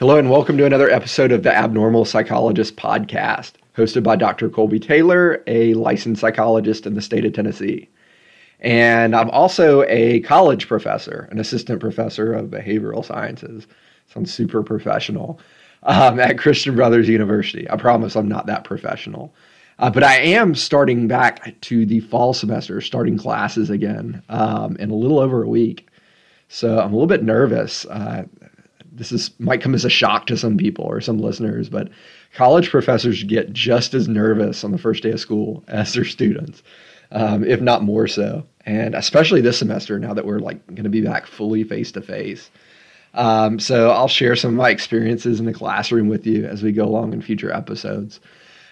Hello, and welcome to another episode of the Abnormal Psychologist podcast, hosted by Dr. Colby Taylor, a licensed psychologist in the state of Tennessee. And I'm also a college professor, an assistant professor of behavioral sciences. Sounds super professional um, at Christian Brothers University. I promise I'm not that professional. Uh, but I am starting back to the fall semester, starting classes again um, in a little over a week. So I'm a little bit nervous. Uh, this is might come as a shock to some people or some listeners, but college professors get just as nervous on the first day of school as their students, um, if not more so. And especially this semester, now that we're like going to be back fully face to face. So I'll share some of my experiences in the classroom with you as we go along in future episodes.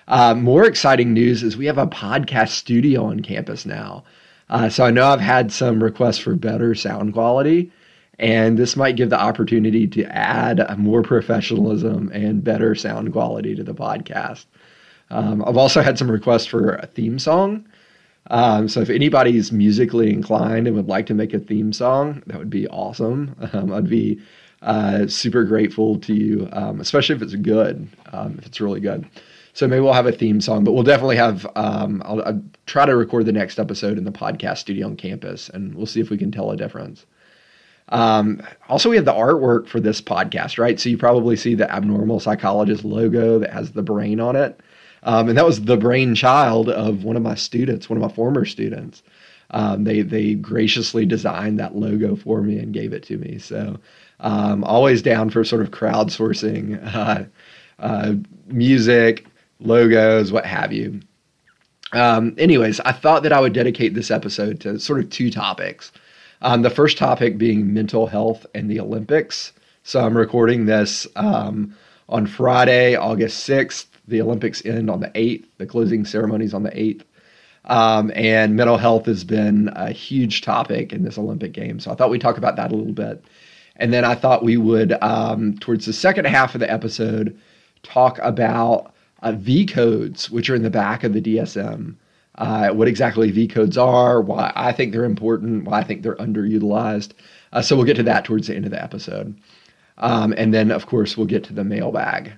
Uh, more exciting news is we have a podcast studio on campus now. Uh, so I know I've had some requests for better sound quality. And this might give the opportunity to add more professionalism and better sound quality to the podcast. Um, I've also had some requests for a theme song. Um, so if anybody's musically inclined and would like to make a theme song, that would be awesome. Um, I'd be uh, super grateful to you, um, especially if it's good, um, if it's really good. So maybe we'll have a theme song, but we'll definitely have. Um, I'll, I'll, try to record the next episode in the podcast studio on campus, and we'll see if we can tell a difference. Um, also, we have the artwork for this podcast, right? So you probably see the abnormal psychologist logo that has the brain on it. Um, and that was the brainchild of one of my students, one of my former students. Um, they they graciously designed that logo for me and gave it to me. So um, always down for sort of crowdsourcing uh, uh, music, logos, what have you. Um, anyways, I thought that I would dedicate this episode to sort of two topics. Um, the first topic being mental health and the Olympics. So I'm recording this um, on Friday, August 6th. The Olympics end on the 8th. The closing ceremony is on the 8th. Um, and mental health has been a huge topic in this Olympic game. So I thought we'd talk about that a little bit. And then I thought we would, um, towards the second half of the episode, talk about uh, V codes, which are in the back of the DSM uh, what exactly V codes are, why I think they're important, why I think they're underutilized. Uh, so we'll get to that towards the end of the episode. Um, and then, of course, we'll get to the mailbag.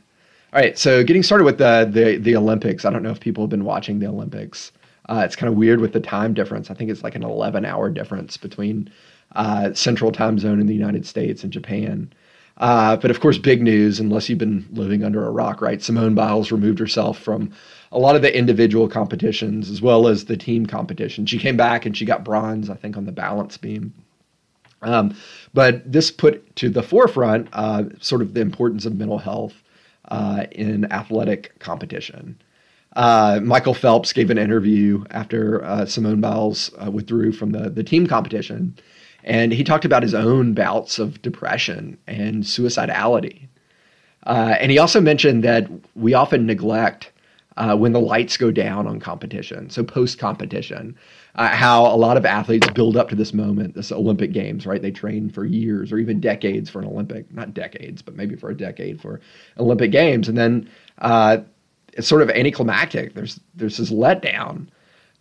All right, so getting started with the, the, the Olympics. I don't know if people have been watching the Olympics. Uh, it's kind of weird with the time difference. I think it's like an 11 hour difference between uh, central time zone in the United States and Japan. Uh, but of course, big news, unless you've been living under a rock, right? Simone Biles removed herself from a lot of the individual competitions as well as the team competition. She came back and she got bronze, I think, on the balance beam. Um, but this put to the forefront uh, sort of the importance of mental health uh, in athletic competition. Uh, Michael Phelps gave an interview after uh, Simone Biles uh, withdrew from the, the team competition and he talked about his own bouts of depression and suicidality. Uh, and he also mentioned that we often neglect uh, when the lights go down on competition, so post competition, uh, how a lot of athletes build up to this moment, this Olympic Games, right? They train for years or even decades for an Olympic, not decades, but maybe for a decade for Olympic Games. And then uh, it's sort of anticlimactic. There's, there's this letdown.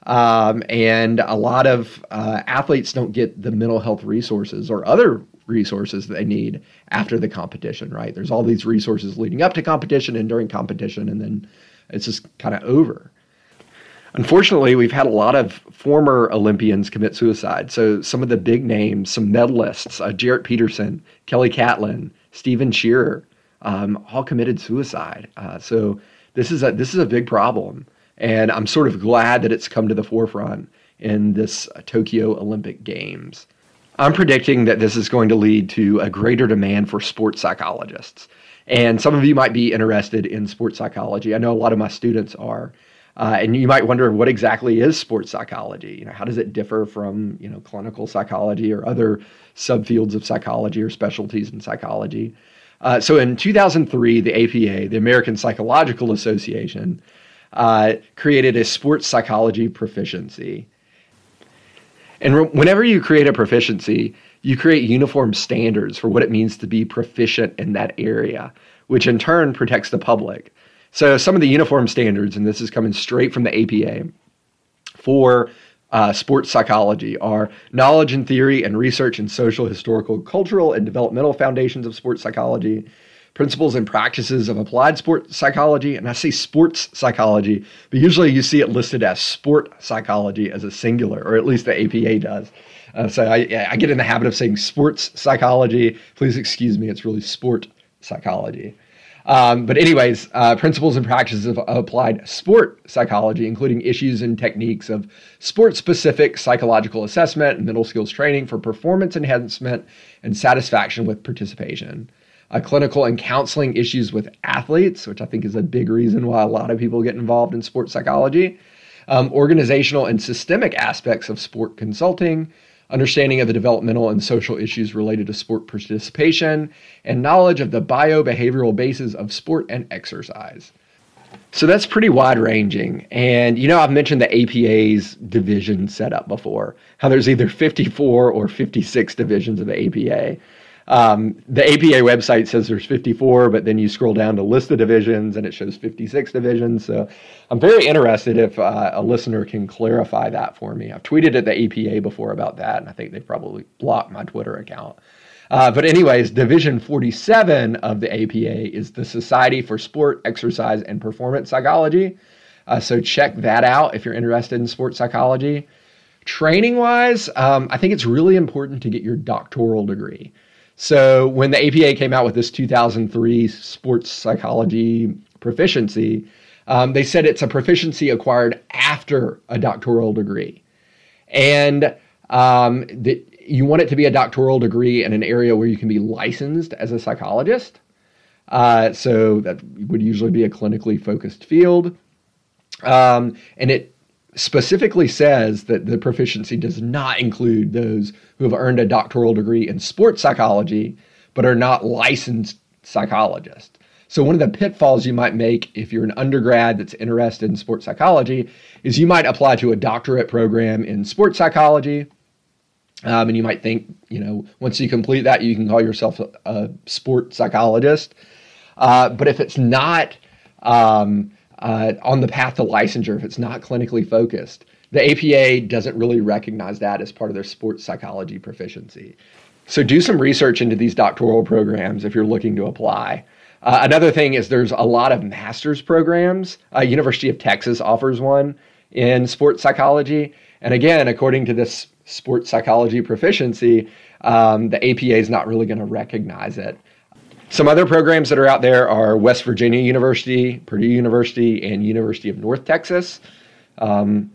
Um, and a lot of uh, athletes don't get the mental health resources or other resources that they need after the competition, right? There's all these resources leading up to competition and during competition, and then it's just kind of over. Unfortunately, we've had a lot of former Olympians commit suicide. So some of the big names, some medalists, uh, Jeret Peterson, Kelly Catlin, Stephen Shearer, um, all committed suicide. Uh, so this is a this is a big problem. And I'm sort of glad that it's come to the forefront in this Tokyo Olympic Games. I'm predicting that this is going to lead to a greater demand for sports psychologists. And some of you might be interested in sports psychology. I know a lot of my students are. Uh, and you might wonder what exactly is sports psychology? You know, how does it differ from you know clinical psychology or other subfields of psychology or specialties in psychology? Uh, so in 2003, the APA, the American Psychological Association, uh, created a sports psychology proficiency. And re- whenever you create a proficiency, you create uniform standards for what it means to be proficient in that area, which in turn protects the public. So, some of the uniform standards, and this is coming straight from the APA for uh, sports psychology, are knowledge and theory and research in social, historical, cultural, and developmental foundations of sports psychology, Principles and Practices of Applied Sport Psychology. And I say sports psychology, but usually you see it listed as sport psychology as a singular, or at least the APA does. Uh, so I, I get in the habit of saying sports psychology. Please excuse me, it's really sport psychology. Um, but, anyways, uh, principles and practices of applied sport psychology, including issues and techniques of sport specific psychological assessment and mental skills training for performance enhancement and satisfaction with participation. Uh, clinical and counseling issues with athletes, which I think is a big reason why a lot of people get involved in sports psychology. Um, organizational and systemic aspects of sport consulting, understanding of the developmental and social issues related to sport participation, and knowledge of the biobehavioral bases of sport and exercise. So that's pretty wide ranging. And you know, I've mentioned the APA's division setup before, how there's either 54 or 56 divisions of the APA. Um, the APA website says there's 54, but then you scroll down to list the divisions and it shows 56 divisions. So I'm very interested if uh, a listener can clarify that for me. I've tweeted at the APA before about that, and I think they've probably blocked my Twitter account. Uh, but, anyways, Division 47 of the APA is the Society for Sport, Exercise, and Performance Psychology. Uh, so, check that out if you're interested in sports psychology. Training wise, um, I think it's really important to get your doctoral degree. So when the APA came out with this 2003 sports psychology proficiency, um, they said it's a proficiency acquired after a doctoral degree. And um, you want it to be a doctoral degree in an area where you can be licensed as a psychologist. Uh, so that would usually be a clinically focused field. Um, and it specifically says that the proficiency does not include those who have earned a doctoral degree in sports psychology but are not licensed psychologists. So, one of the pitfalls you might make if you're an undergrad that's interested in sports psychology is you might apply to a doctorate program in sports psychology. Um, and you might think, you know, once you complete that, you can call yourself a, a sport psychologist. Uh, but if it's not, um, uh, on the path to licensure if it's not clinically focused. The APA doesn't really recognize that as part of their sports psychology proficiency. So do some research into these doctoral programs if you're looking to apply. Uh, another thing is there's a lot of master's programs. Uh, University of Texas offers one in sports psychology. And again, according to this sports psychology proficiency, um, the APA is not really going to recognize it. Some other programs that are out there are West Virginia University, Purdue University, and University of North Texas. Um,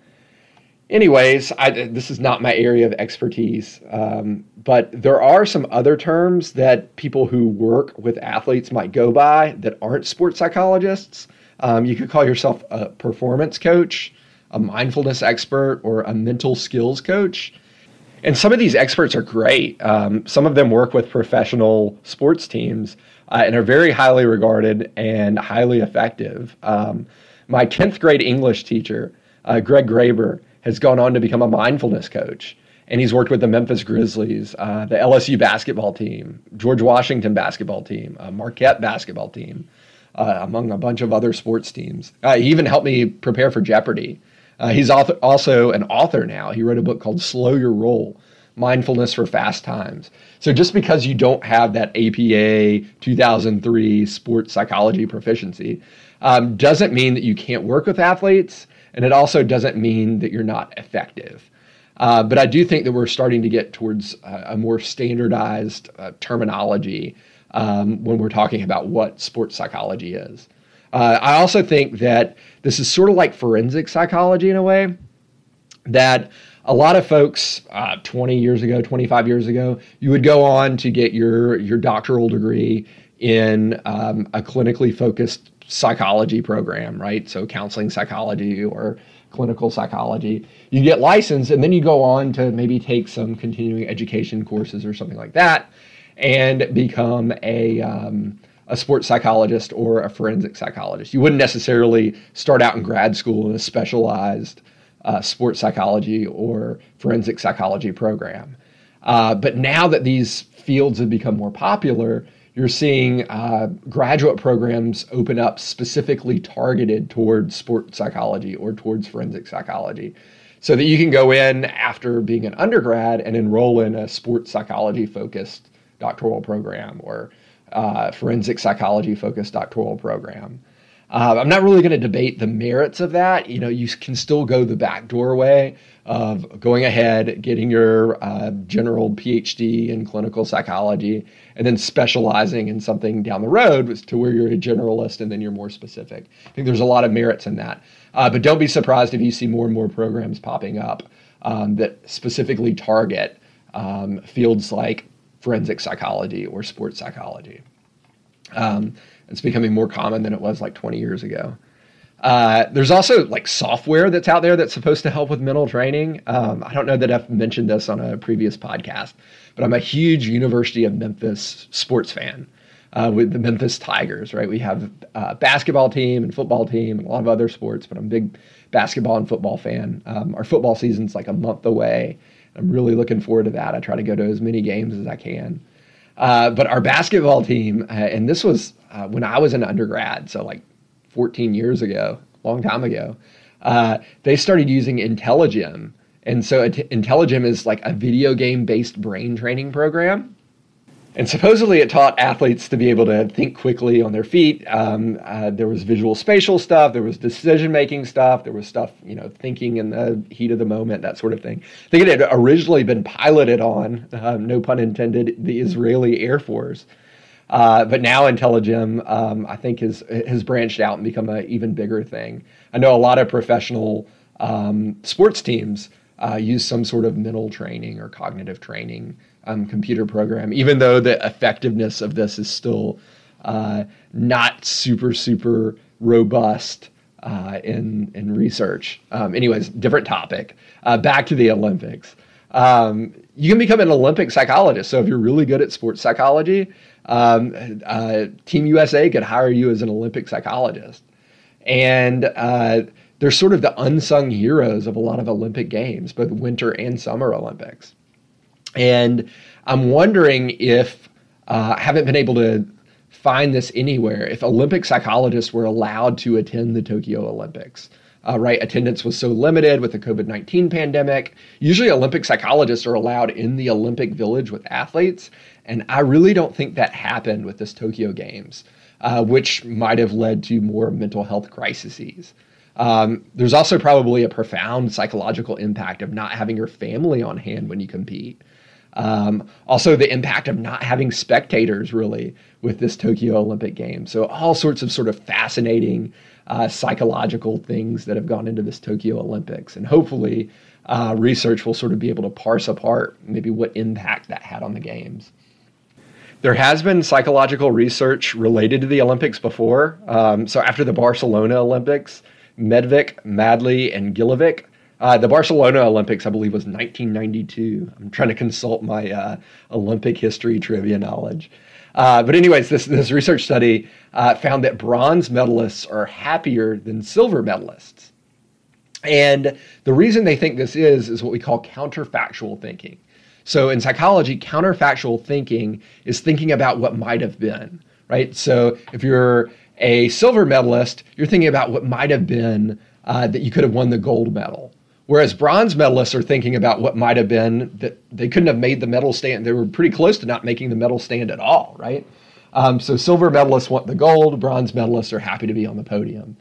anyways, I, this is not my area of expertise, um, but there are some other terms that people who work with athletes might go by that aren't sports psychologists. Um, you could call yourself a performance coach, a mindfulness expert, or a mental skills coach. And some of these experts are great. Um, some of them work with professional sports teams uh, and are very highly regarded and highly effective. Um, my 10th grade English teacher, uh, Greg Graber, has gone on to become a mindfulness coach. And he's worked with the Memphis Grizzlies, uh, the LSU basketball team, George Washington basketball team, Marquette basketball team, uh, among a bunch of other sports teams. Uh, he even helped me prepare for Jeopardy! Uh, he's author, also an author now. He wrote a book called Slow Your Roll Mindfulness for Fast Times. So just because you don't have that APA 2003 sports psychology proficiency um, doesn't mean that you can't work with athletes, and it also doesn't mean that you're not effective. Uh, but I do think that we're starting to get towards a more standardized uh, terminology um, when we're talking about what sports psychology is. Uh, I also think that this is sort of like forensic psychology in a way that a lot of folks uh, 20 years ago 25 years ago you would go on to get your your doctoral degree in um, a clinically focused psychology program right? So counseling psychology or clinical psychology. You get licensed and then you go on to maybe take some continuing education courses or something like that and become a um, a sports psychologist or a forensic psychologist. You wouldn't necessarily start out in grad school in a specialized uh, sports psychology or forensic psychology program. Uh, but now that these fields have become more popular, you're seeing uh, graduate programs open up specifically targeted towards sports psychology or towards forensic psychology. So that you can go in after being an undergrad and enroll in a sports psychology focused doctoral program or uh, forensic psychology focused doctoral program. Uh, I'm not really going to debate the merits of that. You know, you can still go the back doorway of going ahead, getting your uh, general PhD in clinical psychology, and then specializing in something down the road to where you're a generalist and then you're more specific. I think there's a lot of merits in that. Uh, but don't be surprised if you see more and more programs popping up um, that specifically target um, fields like forensic psychology or sports psychology. Um, it's becoming more common than it was like 20 years ago. Uh, there's also like software that's out there that's supposed to help with mental training. Um, I don't know that I've mentioned this on a previous podcast, but I'm a huge University of Memphis sports fan uh, with the Memphis Tigers, right? We have a basketball team and football team and a lot of other sports, but I'm a big basketball and football fan. Um, our football season's like a month away. I'm really looking forward to that. I try to go to as many games as I can. Uh, but our basketball team, uh, and this was uh, when I was an undergrad, so like 14 years ago, long time ago, uh, they started using IntelliGym. And so IntelliGym is like a video game based brain training program and supposedly it taught athletes to be able to think quickly on their feet. Um, uh, there was visual spatial stuff, there was decision making stuff, there was stuff, you know, thinking in the heat of the moment, that sort of thing. I think it had originally been piloted on, uh, no pun intended, the Israeli Air Force. Uh, but now IntelliGym, um, I think, has has branched out and become an even bigger thing. I know a lot of professional um, sports teams uh, use some sort of mental training or cognitive training um, computer program, even though the effectiveness of this is still uh, not super, super robust uh, in, in research. Um, anyways, different topic. Uh, back to the Olympics. Um, you can become an Olympic psychologist. So if you're really good at sports psychology, um, uh, Team USA could hire you as an Olympic psychologist. And uh, they're sort of the unsung heroes of a lot of Olympic games, both winter and summer Olympics. And I'm wondering if uh, I haven't been able to find this anywhere. If Olympic psychologists were allowed to attend the Tokyo Olympics, uh, right? Attendance was so limited with the COVID 19 pandemic. Usually, Olympic psychologists are allowed in the Olympic Village with athletes. And I really don't think that happened with this Tokyo Games, uh, which might have led to more mental health crises. Um, there's also probably a profound psychological impact of not having your family on hand when you compete. Um, also, the impact of not having spectators really with this Tokyo Olympic Games. So, all sorts of sort of fascinating uh, psychological things that have gone into this Tokyo Olympics. And hopefully, uh, research will sort of be able to parse apart maybe what impact that had on the Games. There has been psychological research related to the Olympics before. Um, so, after the Barcelona Olympics, Medvec, Madey, and Gilovich uh, the Barcelona Olympics, I believe, was 1992. I'm trying to consult my uh, Olympic history trivia knowledge. Uh, but, anyways, this, this research study uh, found that bronze medalists are happier than silver medalists. And the reason they think this is, is what we call counterfactual thinking. So, in psychology, counterfactual thinking is thinking about what might have been, right? So, if you're a silver medalist, you're thinking about what might have been uh, that you could have won the gold medal Whereas bronze medalists are thinking about what might have been that they couldn't have made the medal stand. They were pretty close to not making the medal stand at all, right? Um, so silver medalists want the gold, bronze medalists are happy to be on the podium.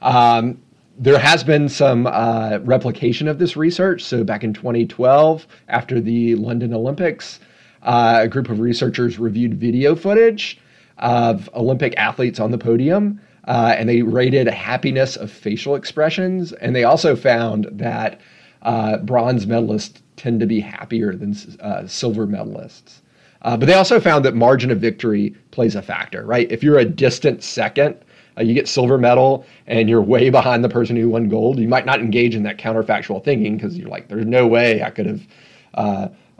Um, there has been some uh, replication of this research. So back in 2012, after the London Olympics, uh, a group of researchers reviewed video footage of Olympic athletes on the podium uh, and they rated happiness of facial expressions. And they also found that uh, bronze medalists tend to be happier than uh, silver medalists. Uh, but they also found that margin of victory plays a factor, right? If you're a distant second, uh, you get silver medal and you're way behind the person who won gold, you might not engage in that counterfactual thinking because you're like, there's no way I could have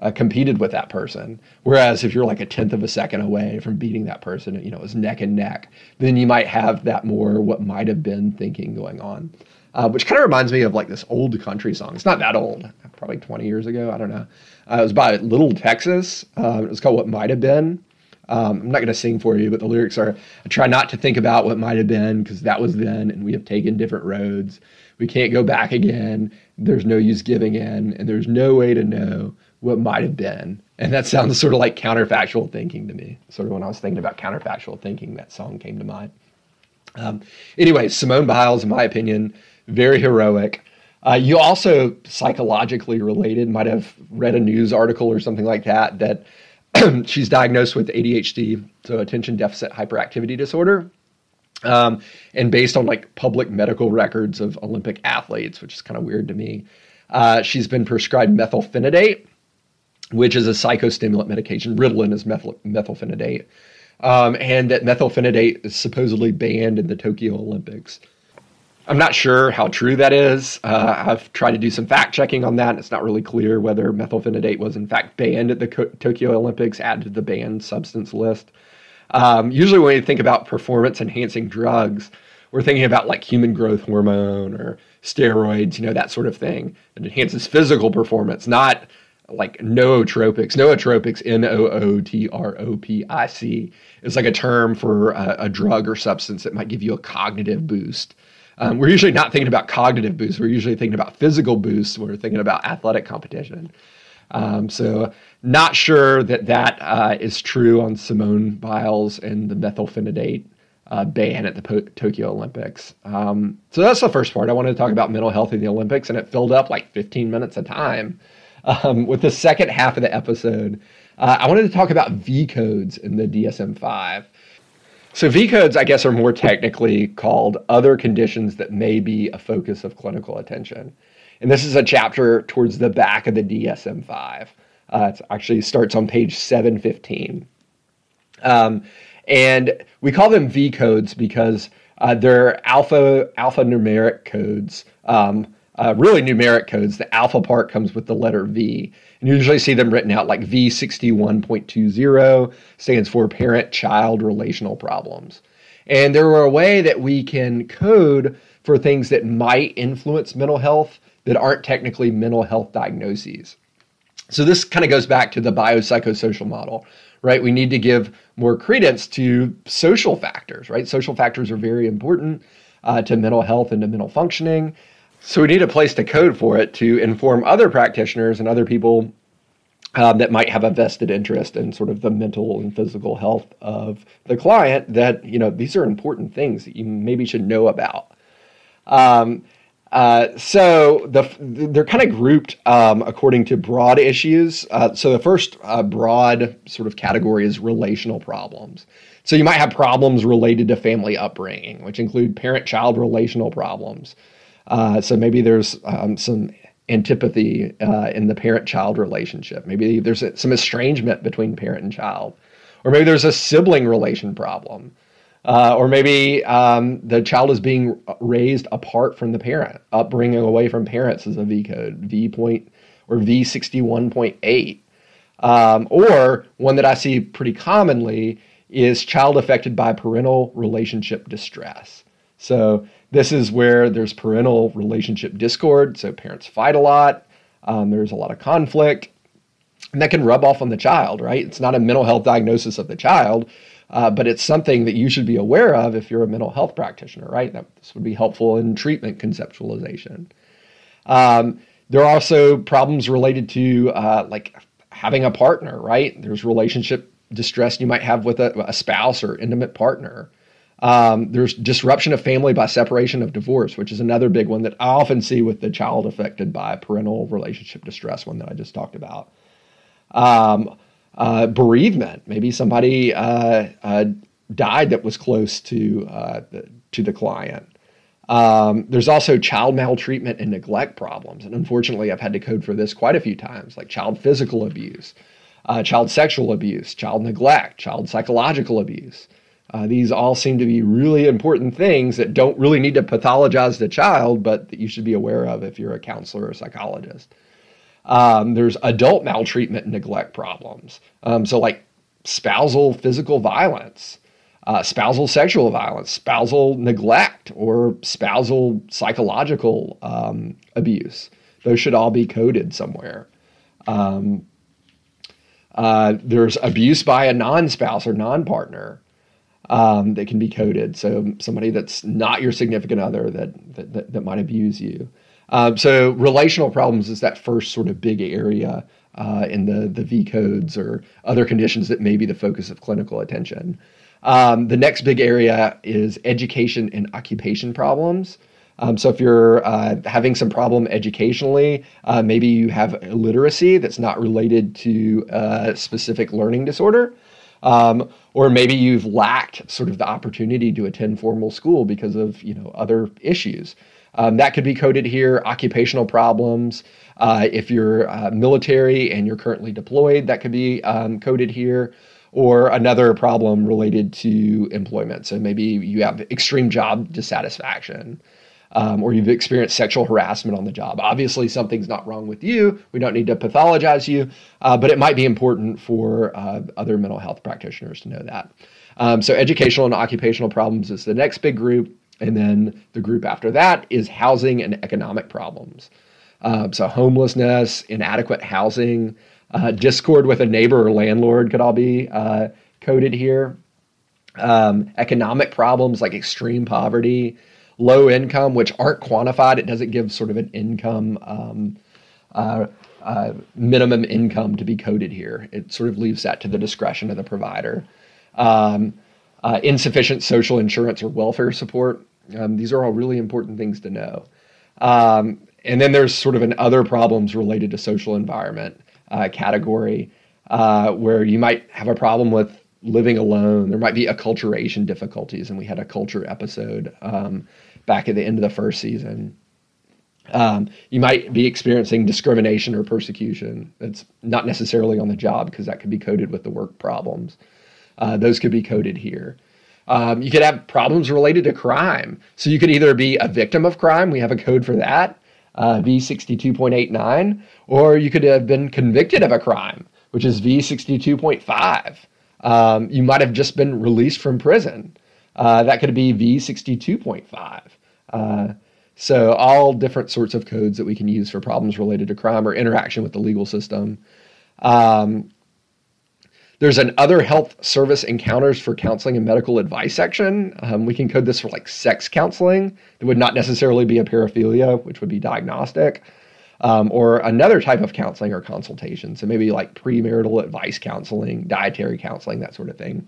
uh, competed with that person. Whereas if you're like a tenth of a second away from beating that person, you know, it's neck and neck, then you might have that more what might have been thinking going on. Uh, which kind of reminds me of like this old country song. It's not that old, probably 20 years ago. I don't know. Uh, it was by Little Texas. Uh, it was called What Might Have Been. Um, I'm not going to sing for you, but the lyrics are I try not to think about what might have been because that was then and we have taken different roads. We can't go back again. There's no use giving in, and there's no way to know what might have been. And that sounds sort of like counterfactual thinking to me. Sort of when I was thinking about counterfactual thinking, that song came to mind. Um, anyway, Simone Biles, in my opinion, very heroic. Uh, you also psychologically related, might have read a news article or something like that, that she's diagnosed with ADHD, so attention deficit hyperactivity disorder. Um, and based on like public medical records of Olympic athletes, which is kind of weird to me, uh, she's been prescribed methylphenidate, which is a psychostimulant medication. Ritalin is methyl- methylphenidate. Um, and that methylphenidate is supposedly banned in the Tokyo Olympics. I'm not sure how true that is. Uh, I've tried to do some fact checking on that. And It's not really clear whether methylphenidate was in fact banned at the Co- Tokyo Olympics, added to the banned substance list. Um, usually, when we think about performance enhancing drugs, we're thinking about like human growth hormone or steroids, you know, that sort of thing. It enhances physical performance, not like nootropics. Nootropics, N O O T R O P I C, is like a term for a, a, drug or substance that might give you a cognitive boost. Um, we're usually not thinking about cognitive boosts. We're usually thinking about physical boosts. We're thinking about athletic competition. Um, so, not sure that that uh, is true on Simone Biles and the methylphenidate uh, ban at the po- Tokyo Olympics. Um, so that's the first part. I wanted to talk about mental health in the Olympics, and it filled up like 15 minutes of time. Um, with the second half of the episode, uh, I wanted to talk about V codes in the DSM 5. So, V codes, I guess, are more technically called other conditions that may be a focus of clinical attention. And this is a chapter towards the back of the DSM 5. Uh, it actually starts on page 715. Um, and we call them V codes because uh, they're alpha alphanumeric codes, um, uh, really numeric codes. The alpha part comes with the letter V, and you usually see them written out like V61.20 stands for parent-child relational problems. And there are a way that we can code for things that might influence mental health that aren't technically mental health diagnoses. So this kind of goes back to the biopsychosocial model, right? We need to give more credence to social factors, right? Social factors are very important uh, to mental health and to mental functioning. So we need a place to code for it to inform other practitioners and other people um, that might have a vested interest in sort of the mental and physical health of the client that, you know, these are important things that you maybe should know about. Um, uh, so the, they're kind of grouped um, according to broad issues. Uh, so the first uh, broad sort of category is relational problems. So you might have problems related to family upbringing, which include parent-child relational problems. Uh, so maybe there's um, some antipathy uh, in the parent-child relationship. Maybe there's some estrangement between parent and child, or maybe there's a sibling relation problem. Uh, or maybe um, the child is being raised apart from the parent. Upbringing away from parents is a V code, V point or V61.8. Um, or one that I see pretty commonly is child affected by parental relationship distress. So this is where there's parental relationship discord. So parents fight a lot. Um, there's a lot of conflict, and that can rub off on the child, right? It's not a mental health diagnosis of the child, uh, but it's something that you should be aware of if you're a mental health practitioner, right? That, this would be helpful in treatment conceptualization. Um, there are also problems related to uh, like having a partner, right? There's relationship distress you might have with a, a spouse or intimate partner. Um, there's disruption of family by separation of divorce, which is another big one that I often see with the child affected by parental relationship distress, one that I just talked about. Um, uh, bereavement. Maybe somebody uh, uh, died that was close to uh, the, to the client. Um, there's also child maltreatment and neglect problems, and unfortunately, I've had to code for this quite a few times, like child physical abuse, uh, child sexual abuse, child neglect, child psychological abuse. Uh, these all seem to be really important things that don't really need to pathologize the child, but that you should be aware of if you're a counselor or psychologist. Um, there's adult maltreatment and neglect problems. Um, so, like spousal physical violence, uh, spousal sexual violence, spousal neglect, or spousal psychological um, abuse. Those should all be coded somewhere. Um, uh, there's abuse by a non spouse or non partner. Um, that can be coded. So somebody that's not your significant other that that, that, that might abuse you. Um, so relational problems is that first sort of big area uh, in the, the V codes or other conditions that may be the focus of clinical attention. Um, the next big area is education and occupation problems. Um, so if you're uh, having some problem educationally, uh, maybe you have illiteracy that's not related to a specific learning disorder. Um, or maybe you've lacked sort of the opportunity to attend formal school because of you know other issues. Um, that could be coded here. Occupational problems. Uh, if you're uh, military and you're currently deployed, that could be um, coded here. Or another problem related to employment. So maybe you have extreme job dissatisfaction. Um, or you've experienced sexual harassment on the job. Obviously, something's not wrong with you. We don't need to pathologize you, uh, but it might be important for uh, other mental health practitioners to know that. Um, so, educational and occupational problems is the next big group. And then the group after that is housing and economic problems. Um, so, homelessness, inadequate housing, uh, discord with a neighbor or landlord could all be uh, coded here. Um, economic problems like extreme poverty, low income, which aren't quantified. It doesn't give sort of an income, um, uh, uh, minimum income to be coded here. It sort of leaves that to the discretion of the provider. Um, uh, insufficient social insurance or welfare support. Um, these are all really important things to know. Um, and then there's sort of an other problems related to social environment uh, category uh, where you might have a problem with living alone. There might be acculturation difficulties, and we had a culture episode um, back at the end of the first season. Um, you might be experiencing discrimination or persecution. It's not necessarily on the job because that could be coded with the work problems. Uh, those could be coded here. Um, you could have problems related to crime. So you could either be a victim of crime, we have a code for that, uh, V62.89, or you could have been convicted of a crime, which is V62.5. Um, you might have just been released from prison. Uh, that could be V62.5. Uh, so, all different sorts of codes that we can use for problems related to crime or interaction with the legal system. Um, there's an other health service encounters for counseling and medical advice section. Um, we can code this for like sex counseling. It would not necessarily be a paraphilia, which would be diagnostic, um, or another type of counseling or consultation. So maybe like premarital advice counseling, dietary counseling, that sort of thing.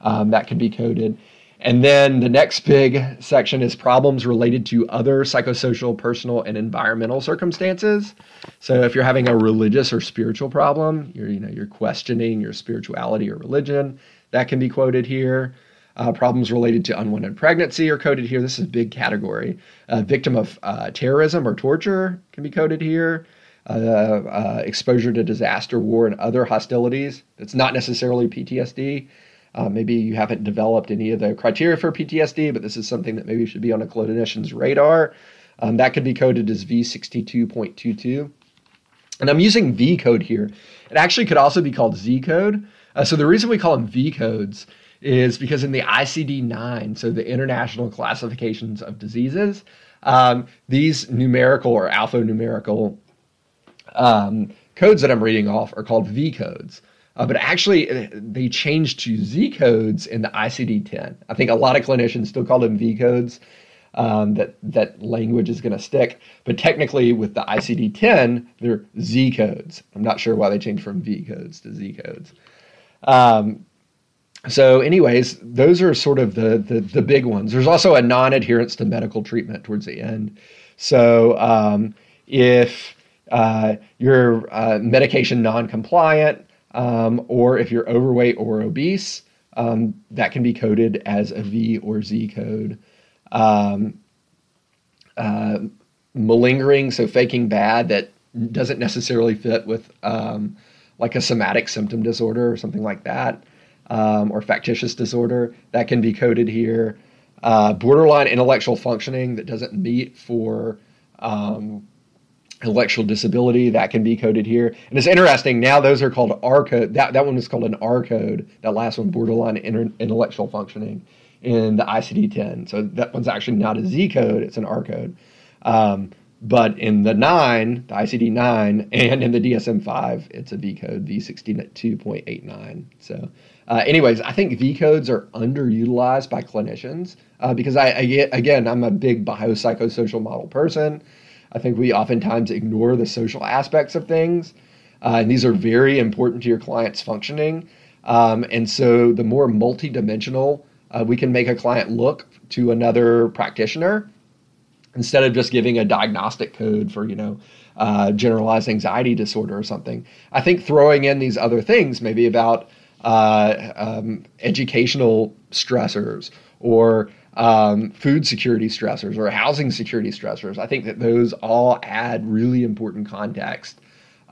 Um, that could be coded. And then the next big section is problems related to other psychosocial, personal, and environmental circumstances. So if you're having a religious or spiritual problem, you're you know you're questioning your spirituality or religion, that can be quoted here. Uh, problems related to unwanted pregnancy are coded here. This is a big category. A victim of uh, terrorism or torture can be coded here. Uh, uh exposure to disaster, war, and other hostilities. It's not necessarily PTSD. Uh, maybe you haven't developed any of the criteria for PTSD, but this is something that maybe should be on a clinician's radar. Um, that could be coded as V62.22. And I'm using V code here. It actually could also be called Z code. Uh, so the reason we call them V codes is because in the ICD 9, so the International Classifications of Diseases, um, these numerical or alphanumerical um, codes that I'm reading off are called V codes. Uh, but actually, uh, they changed to Z codes in the ICD 10. I think a lot of clinicians still call them V codes. Um, that that language is going to stick, but technically with the ICD 10, they're Z codes. I'm not sure why they changed from V codes to Z codes. Um, so, anyways, those are sort of the, the, the big ones. There's also a non-adherence to medical treatment towards the end. So, um, if uh, you're uh, medication non-compliant, um, or if you're overweight or obese, um, that can be coded as a V or Z code. Um, uh, malingering, so faking bad, that doesn't necessarily fit with um, like a somatic symptom disorder or something like that, um, or factitious disorder, that can be coded here. Uh, borderline intellectual functioning that doesn't meet for um, intellectual disability that can be coded here. And it's interesting now those are called r code that, that one is called an r code that last one borderline inter- intellectual functioning in the icd-10 so that one's actually not a z code it's an r code. Um, but in the 9 the icd-9 and in the dsm-5 it's a v code v62.89 so uh, anyways i think v codes are underutilized by clinicians uh, because I, I get again i'm a big biopsychosocial model person I think we oftentimes ignore the social aspects of things, uh, and these are very important to your client's functioning. Um, and so, the more multidimensional uh, we can make a client look to another practitioner, instead of just giving a diagnostic code for you know uh, generalized anxiety disorder or something. I think throwing in these other things, maybe about uh, um, educational stressors or um, food security stressors or housing security stressors. I think that those all add really important context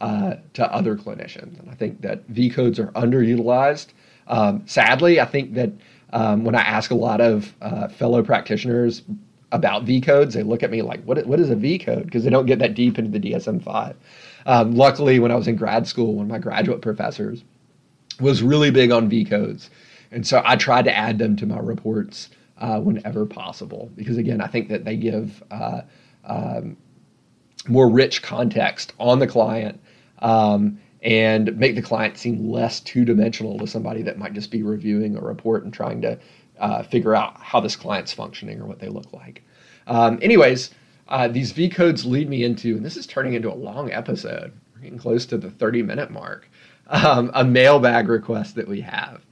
uh, to other clinicians. And I think that V codes are underutilized. Um, sadly, I think that um, when I ask a lot of uh, fellow practitioners about V codes, they look at me like, what, what is a V code? Because they don't get that deep into the DSM 5. Um, luckily, when I was in grad school, one of my graduate professors was really big on V codes. And so I tried to add them to my reports uh, whenever possible. Because again, I think that they give uh, um, more rich context on the client um, and make the client seem less two dimensional to somebody that might just be reviewing a report and trying to uh, figure out how this client's functioning or what they look like. Um, anyways, uh, these V codes lead me into, and this is turning into a long episode. We're getting close to the 30 minute mark. Um, a mailbag request that we have.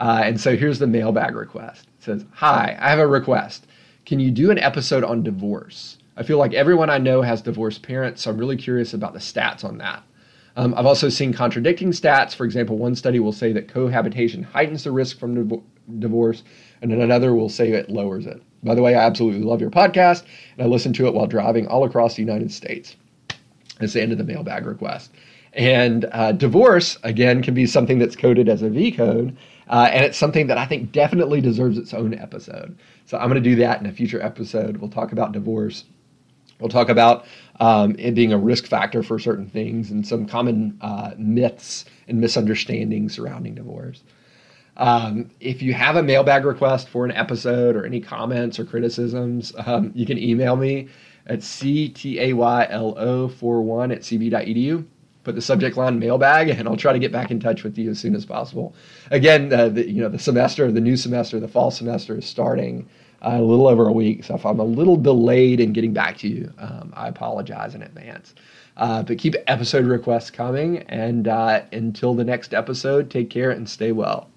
Uh, and so here's the mailbag request. It says, Hi, I have a request. Can you do an episode on divorce? I feel like everyone I know has divorced parents, so I'm really curious about the stats on that. Um, I've also seen contradicting stats. For example, one study will say that cohabitation heightens the risk from div- divorce, and then another will say it lowers it. By the way, I absolutely love your podcast, and I listen to it while driving all across the United States. That's the end of the mailbag request. And uh, divorce, again, can be something that's coded as a V code. Uh, and it's something that I think definitely deserves its own episode. So I'm going to do that in a future episode. We'll talk about divorce. We'll talk about um, it being a risk factor for certain things and some common uh, myths and misunderstandings surrounding divorce. Um, if you have a mailbag request for an episode or any comments or criticisms, um, you can email me at ctaylo41 at cb.edu put the subject line mailbag, and I'll try to get back in touch with you as soon as possible. Again, uh, the, you know the semester, the new semester, the fall semester is starting uh, a little over a week. So if I'm a little delayed in getting back to you, um, I apologize in advance. Uh, but keep episode requests coming, and uh, until the next episode, take care and stay well.